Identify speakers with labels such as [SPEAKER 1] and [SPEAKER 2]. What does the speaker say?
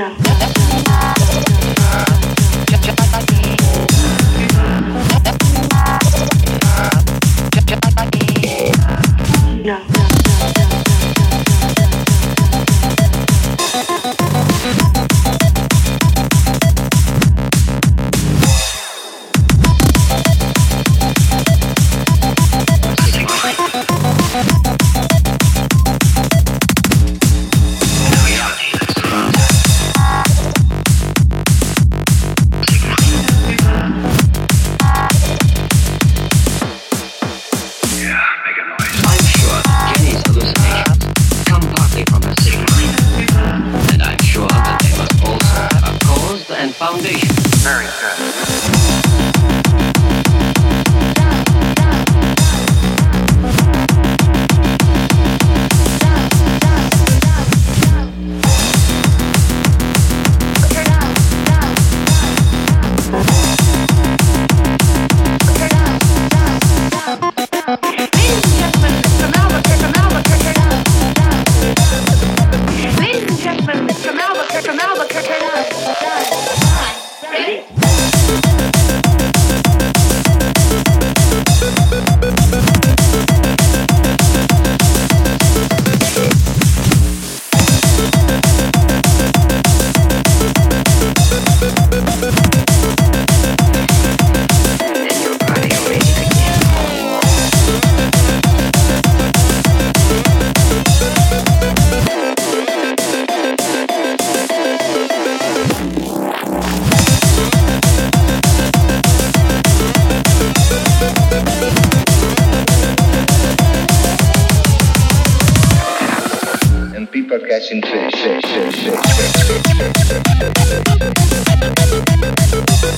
[SPEAKER 1] I'm
[SPEAKER 2] gentlemen, from Albuquerque, from Albuquerque. Ready?
[SPEAKER 3] People catching fish. fish, fish, fish,